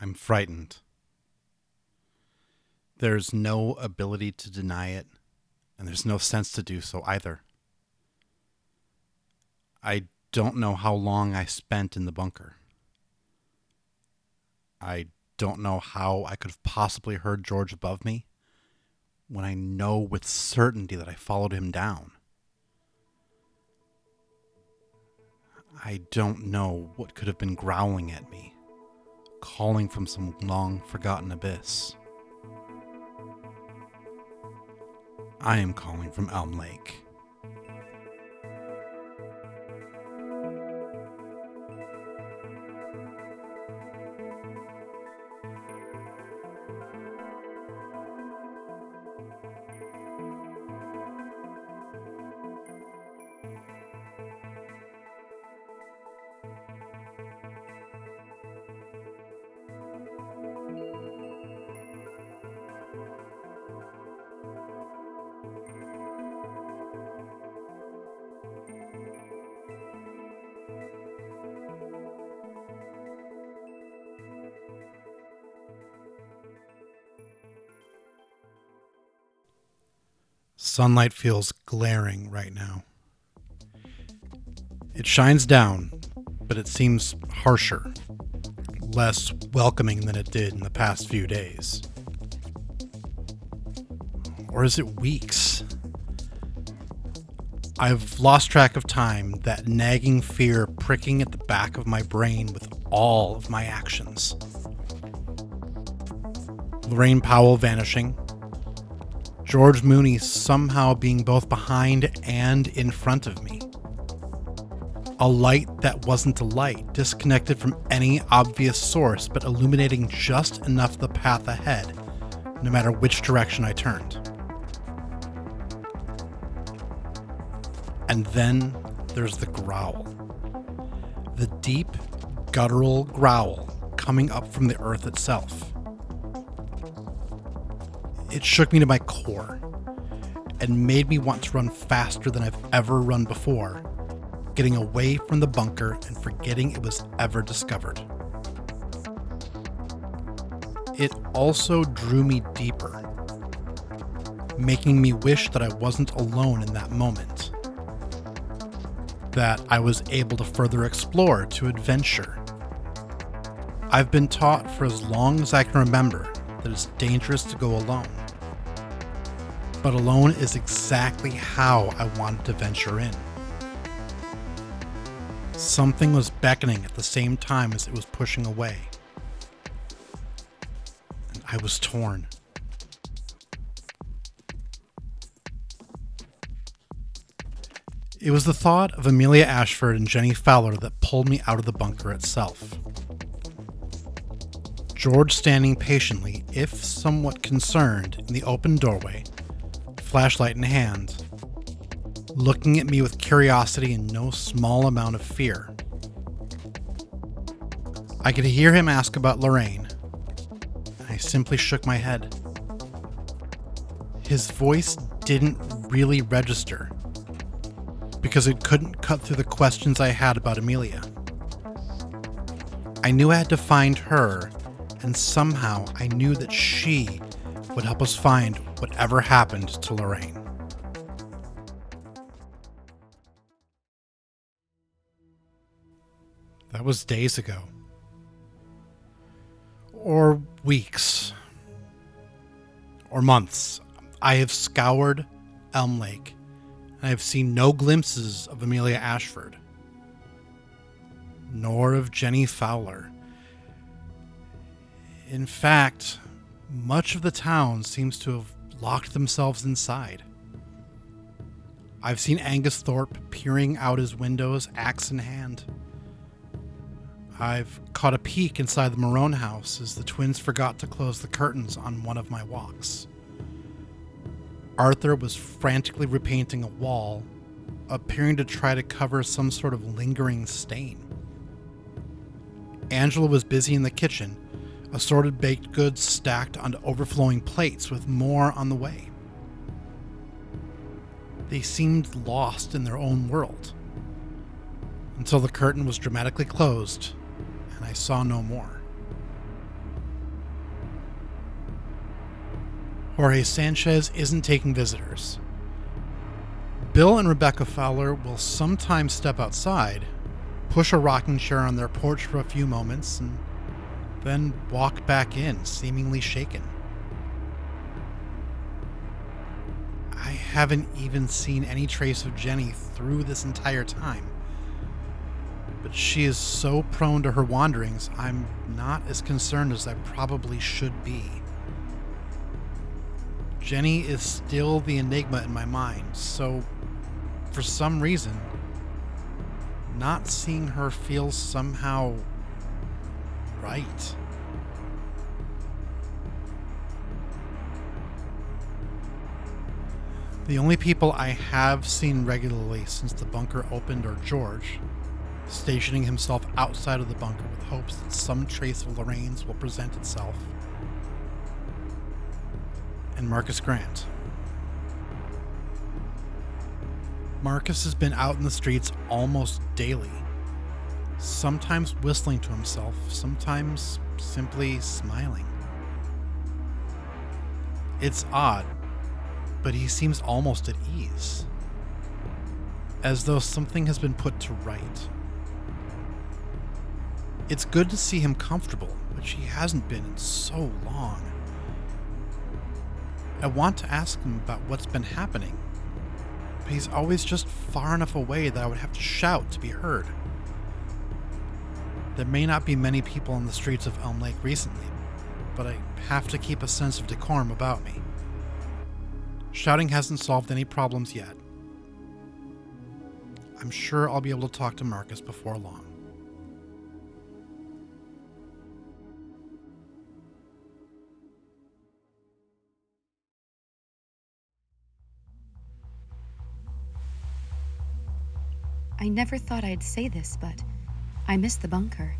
I'm frightened. There's no ability to deny it, and there's no sense to do so either. I don't know how long I spent in the bunker. I don't know how I could have possibly heard George above me when I know with certainty that I followed him down. I don't know what could have been growling at me, calling from some long forgotten abyss. I am calling from Elm Lake. Sunlight feels glaring right now. It shines down, but it seems harsher, less welcoming than it did in the past few days. Or is it weeks? I've lost track of time, that nagging fear pricking at the back of my brain with all of my actions. Lorraine Powell vanishing, George Mooney somehow being both behind and in front of me. A light that wasn't a light, disconnected from any obvious source, but illuminating just enough the path ahead, no matter which direction I turned. And then there's the growl. The deep, guttural growl coming up from the earth itself it shook me to my core and made me want to run faster than I've ever run before, getting away from the bunker and forgetting it was ever discovered. It also drew me deeper, making me wish that I wasn't alone in that moment. That I was able to further explore, to adventure. I've been taught for as long as I can remember that it's dangerous to go alone but alone is exactly how I wanted to venture in. Something was beckoning at the same time as it was pushing away. And I was torn. It was the thought of Amelia Ashford and Jenny Fowler that pulled me out of the bunker itself. George standing patiently, if somewhat concerned, in the open doorway, flashlight in hand, looking at me with curiosity and no small amount of fear. I could hear him ask about Lorraine. I simply shook my head. His voice didn't really register because it couldn't cut through the questions I had about Amelia. I knew I had to find her, and somehow I knew that she would help us find whatever happened to Lorraine. That was days ago. Or weeks. Or months. I have scoured Elm Lake, and I have seen no glimpses of Amelia Ashford, nor of Jenny Fowler. In fact, much of the town seems to have locked themselves inside. I've seen Angus Thorpe peering out his windows, axe in hand. I've caught a peek inside the Marone house as the twins forgot to close the curtains on one of my walks. Arthur was frantically repainting a wall, appearing to try to cover some sort of lingering stain. Angela was busy in the kitchen, assorted baked goods stacked onto overflowing plates with more on the way. They seemed lost in their own world until the curtain was dramatically closed and I saw no more. Jorge Sanchez isn't taking visitors. Bill and Rebecca Fowler will sometimes step outside, push a rocking chair on their porch for a few moments, and then walk back in, seemingly shaken. I haven't even seen any trace of Jenny through this entire time. But she is so prone to her wanderings, I'm not as concerned as I probably should be. Jenny is still the enigma in my mind, so for some reason, not seeing her feels somehow right. The only people I have seen regularly since the bunker opened are George, stationing himself outside of the bunker with hopes that some trace of Lorraine's will present itself, and Markus Grant. Markus has been out in the streets almost daily, sometimes whistling to himself, sometimes simply smiling. It's odd but he seems almost at ease, as though something has been put to right. It's good to see him comfortable, which he hasn't been in so long. I want to ask him about what's been happening, but he's always just far enough away that I would have to shout to be heard. There may not be many people on the streets of Elm Lake recently, but I have to keep a sense of decorum about me. Shouting hasn't solved any problems yet. I'm sure I'll be able to talk to Markus before long. I never thought I'd say this, but I miss the bunker.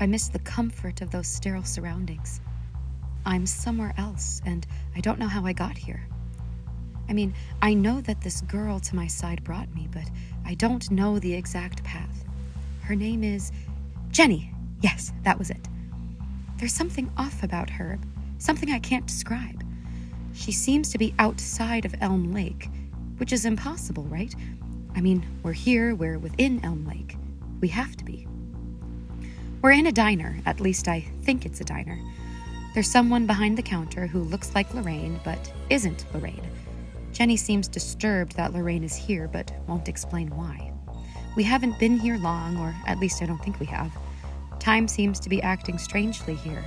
I miss the comfort of those sterile surroundings. I'm somewhere else, and I don't know how I got here. I mean, I know that this girl to my side brought me, but I don't know the exact path. Her name is Jenny. Yes, that was it. There's something off about her, something I can't describe. She seems to be outside of Elm Lake, which is impossible, right? I mean, we're here, we're within Elm Lake. We have to be. We're in a diner, at least I think it's a diner. There's someone behind the counter who looks like Lorraine, but isn't Lorraine. Jenny seems disturbed that Lorraine is here, but won't explain why. We haven't been here long, or at least I don't think we have. Time seems to be acting strangely here.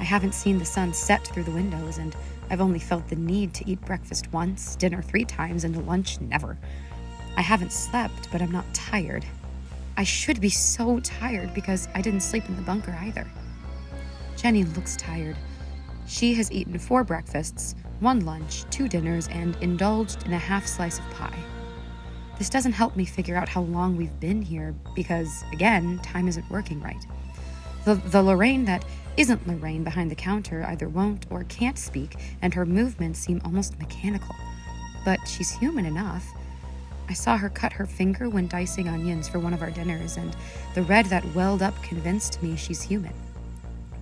I haven't seen the sun set through the windows, and I've only felt the need to eat breakfast once, dinner three times, and lunch never. I haven't slept, but I'm not tired. I should be so tired because I didn't sleep in the bunker either. Jenny looks tired. She has eaten four breakfasts, one lunch, two dinners, and indulged in a half slice of pie. This doesn't help me figure out how long we've been here because, again, time isn't working right. The, the Lorraine that isn't Lorraine behind the counter either won't or can't speak, and her movements seem almost mechanical. But she's human enough. I saw her cut her finger when dicing onions for one of our dinners, and the red that welled up convinced me she's human.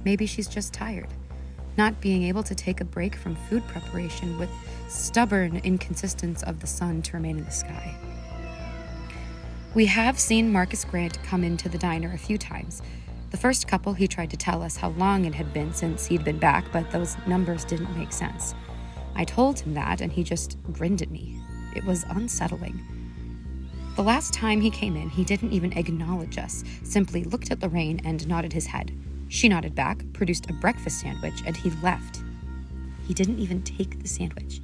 Maybe she's just tired not being able to take a break from food preparation with stubborn inconsistence of the sun to remain in the sky. We have seen Markus Grant come into the diner a few times. The first couple, he tried to tell us how long it had been since he'd been back, but those numbers didn't make sense. I told him that, and he just grinned at me. It was unsettling. The last time he came in, he didn't even acknowledge us, simply looked at Lorraine and nodded his head. She nodded back, produced a breakfast sandwich, and he left. He didn't even take the sandwich.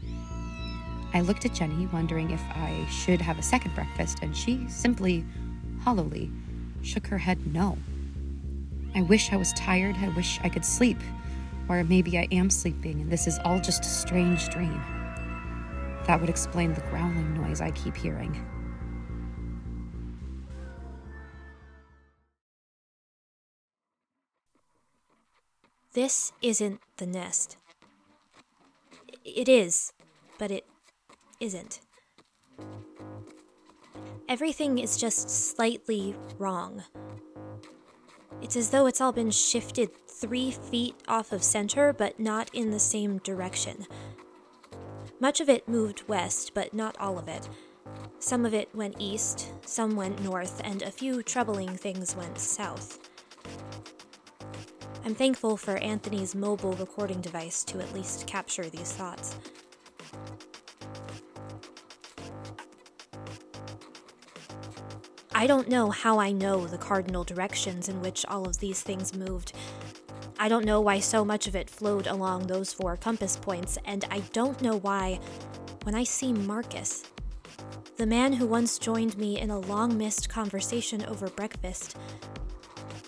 I looked at Jenny, wondering if I should have a second breakfast, and she simply, hollowly, shook her head no. I wish I was tired. I wish I could sleep. Or maybe I am sleeping and this is all just a strange dream. That would explain the growling noise I keep hearing. This isn't the nest. It is, but it isn't. Everything is just slightly wrong. It's as though it's all been shifted three feet off of center, but not in the same direction. Much of it moved west, but not all of it. Some of it went east, some went north, and a few troubling things went south. I'm thankful for Anthony's mobile recording device to at least capture these thoughts. I don't know how I know the cardinal directions in which all of these things moved. I don't know why so much of it flowed along those four compass points, and I don't know why, when I see Markus, the man who once joined me in a long missed conversation over breakfast,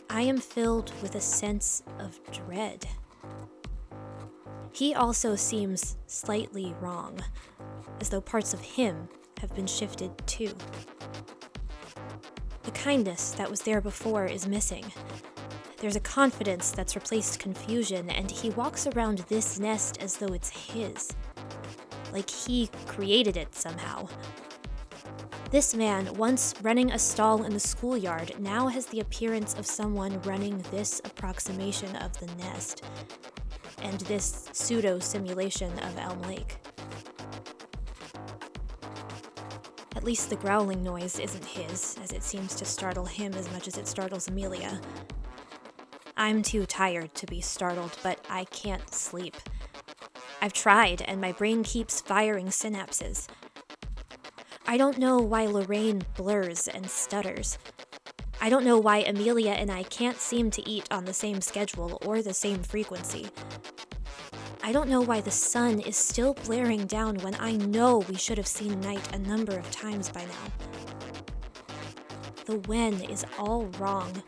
I am filled with a sense of dread. He also seems slightly wrong, as though parts of him have been shifted too. The kindness that was there before is missing. There's a confidence that's replaced confusion, and he walks around this nest as though it's his. Like he created it somehow. This man, once running a stall in the schoolyard, now has the appearance of someone running this approximation of the nest, and this pseudo simulation of Elm Lake. At least the growling noise isn't his, as it seems to startle him as much as it startles Amelia. I'm too tired to be startled, but I can't sleep. I've tried, and my brain keeps firing synapses. I don't know why Lorraine blurs and stutters. I don't know why Amelia and I can't seem to eat on the same schedule or the same frequency. I don't know why the sun is still blaring down when I know we should have seen night a number of times by now. The when is all wrong,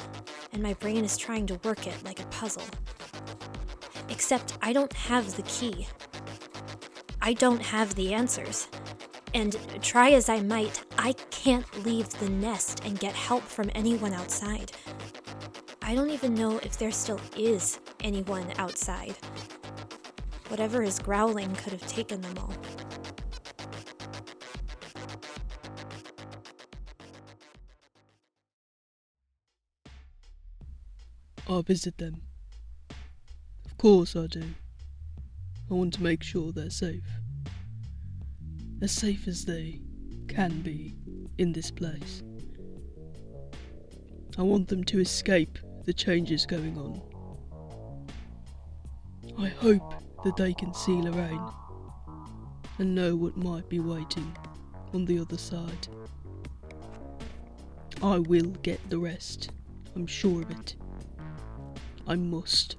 and my brain is trying to work it like a puzzle. Except I don't have the key. I don't have the answers. And try as I might, I can't leave the nest and get help from anyone outside. I don't even know if there still is anyone outside. Whatever is growling could have taken them all. I'll visit them. Of course I do. I want to make sure they're safe. As safe as they can be in this place. I want them to escape the changes going on. I hope that they can see Lorraine and know what might be waiting on the other side. I will get the rest, I'm sure of it. I must.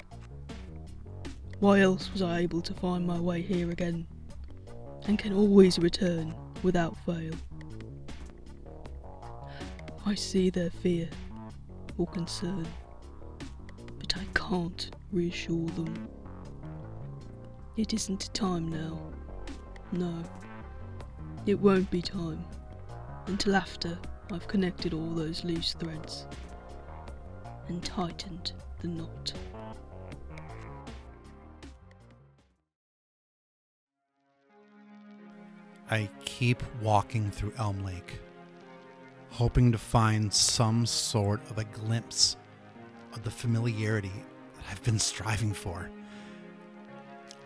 Why else was I able to find my way here again, and can always return without fail? I see their fear or concern, but I can't reassure them. It isn't time now. No, it won't be time until after I've connected all those loose threads and tightened the knot. I keep walking through Elm Lake, hoping to find some sort of a glimpse of the familiarity that I've been striving for.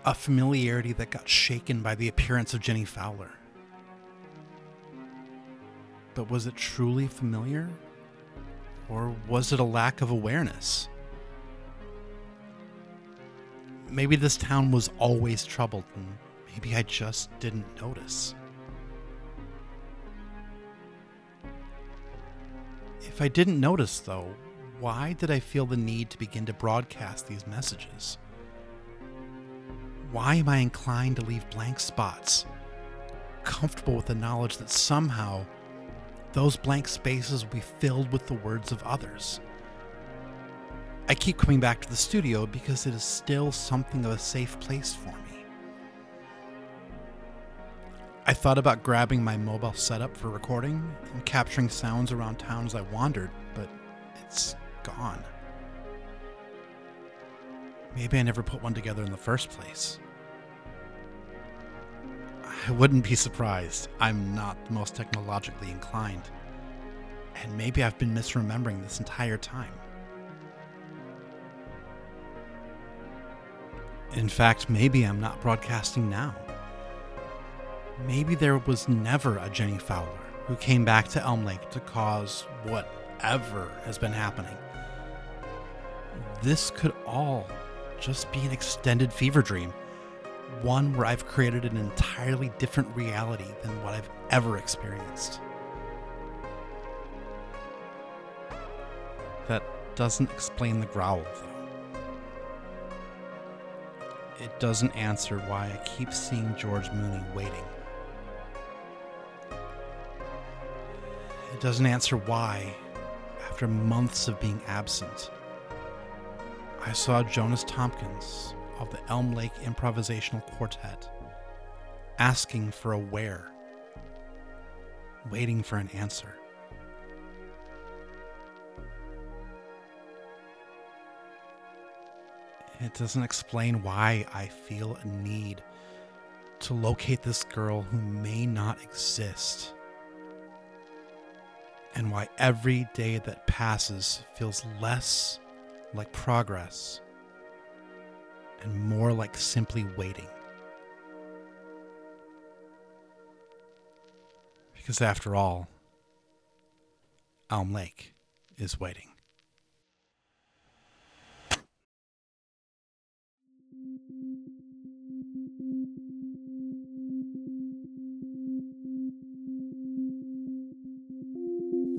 A familiarity that got shaken by the appearance of Jenny Fowler. But was it truly familiar? Or was it a lack of awareness? Maybe this town was always troubled and maybe I just didn't notice. If I didn't notice, though, why did I feel the need to begin to broadcast these messages? Why am I inclined to leave blank spots, comfortable with the knowledge that somehow those blank spaces will be filled with the words of others? I keep coming back to the studio because it is still something of a safe place for me. I thought about grabbing my mobile setup for recording and capturing sounds around town as I wandered, but it's gone. Maybe I never put one together in the first place. I wouldn't be surprised. I'm not the most technologically inclined. And maybe I've been misremembering this entire time. In fact, maybe I'm not broadcasting now. Maybe there was never a Jenny Fowler who came back to Elm Lake to cause whatever has been happening. This could all just be an extended fever dream, one where I've created an entirely different reality than what I've ever experienced. That doesn't explain the growl, though. It doesn't answer why I keep seeing George Mooney waiting. It doesn't answer why, after months of being absent, I saw Jonas Tompkins of the Elm Lake Improvisational Quartet asking for a where, waiting for an answer. It doesn't explain why I feel a need to locate this girl who may not exist. And why every day that passes feels less like progress and more like simply waiting. Because after all, Elm Lake is waiting.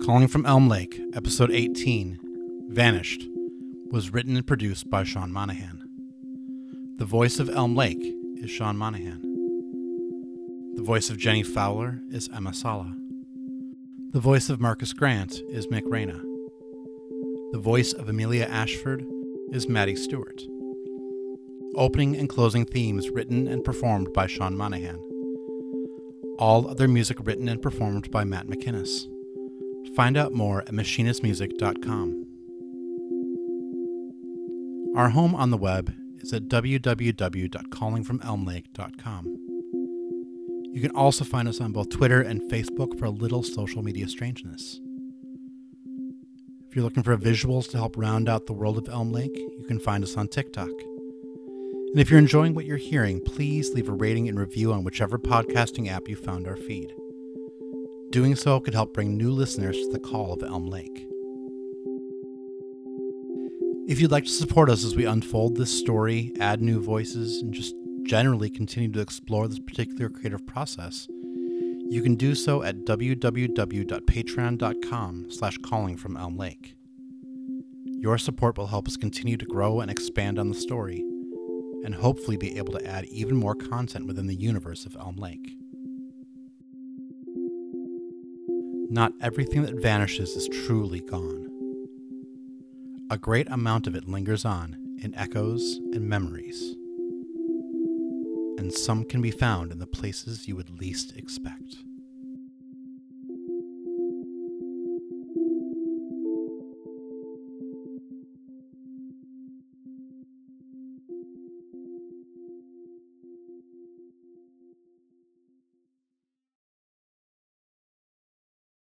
Calling from Elm Lake, Episode 18 Vanished, was written and produced by Sean Monaghan. The voice of Elm Lake is Sean Monaghan. The voice of Jenny Fowler is Emma Sala. The voice of Markus Grant is Mick Reyna. The voice of Amelia Ashford is Maddie Stuart. Opening and closing themes written and performed by Sean Monaghan. All other music written and performed by Matt MacInnes. Find out more at macinnesmusic.com. Our home on the web is at www.callingfromelmlake.com. You can also find us on both Twitter and Facebook for a little social media strangeness. If you're looking for visuals to help round out the world of Elm Lake, you can find us on TikTok. And if you're enjoying what you're hearing, please leave a rating and review on whichever podcasting app you found our feed. Doing so could help bring new listeners to the call of Elm Lake. If you'd like to support us as we unfold this story, add new voices, and just generally continue to explore this particular creative process, you can do so at www.patreon.com slash calling from Elm Lake. Your support will help us continue to grow and expand on the story, and hopefully be able to add even more content within the universe of Elm Lake. Not everything that vanishes is truly gone. A great amount of it lingers on in echoes and memories, and some can be found in the places you would least expect.